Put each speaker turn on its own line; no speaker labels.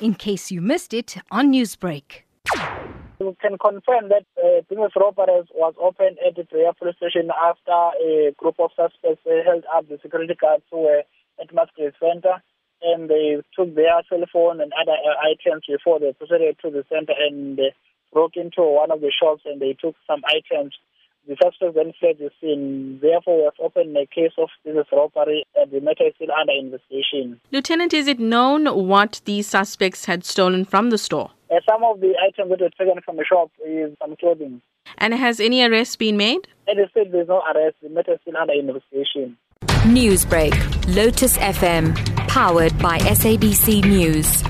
in case you missed it on Newsbreak.
We can confirm that uh, business robbery was opened at the Berea police station after a group of suspects uh, held up the security guards who were at Musgrave Center and they took their cell phone and other uh, items before they proceeded to the center and uh, broke into one of the shops and they took some items. The suspects then fled the scene. Therefore, we have opened a case of business robbery and the matter is still under investigation.
Lieutenant, is it known what these suspects had stolen from the store?
Uh, some of the items that were taken from the shop is some clothing.
And has any arrest been made?
At this stage, there's no arrest. The matter is still under investigation.
Newsbreak, Lotus FM, powered by SABC News.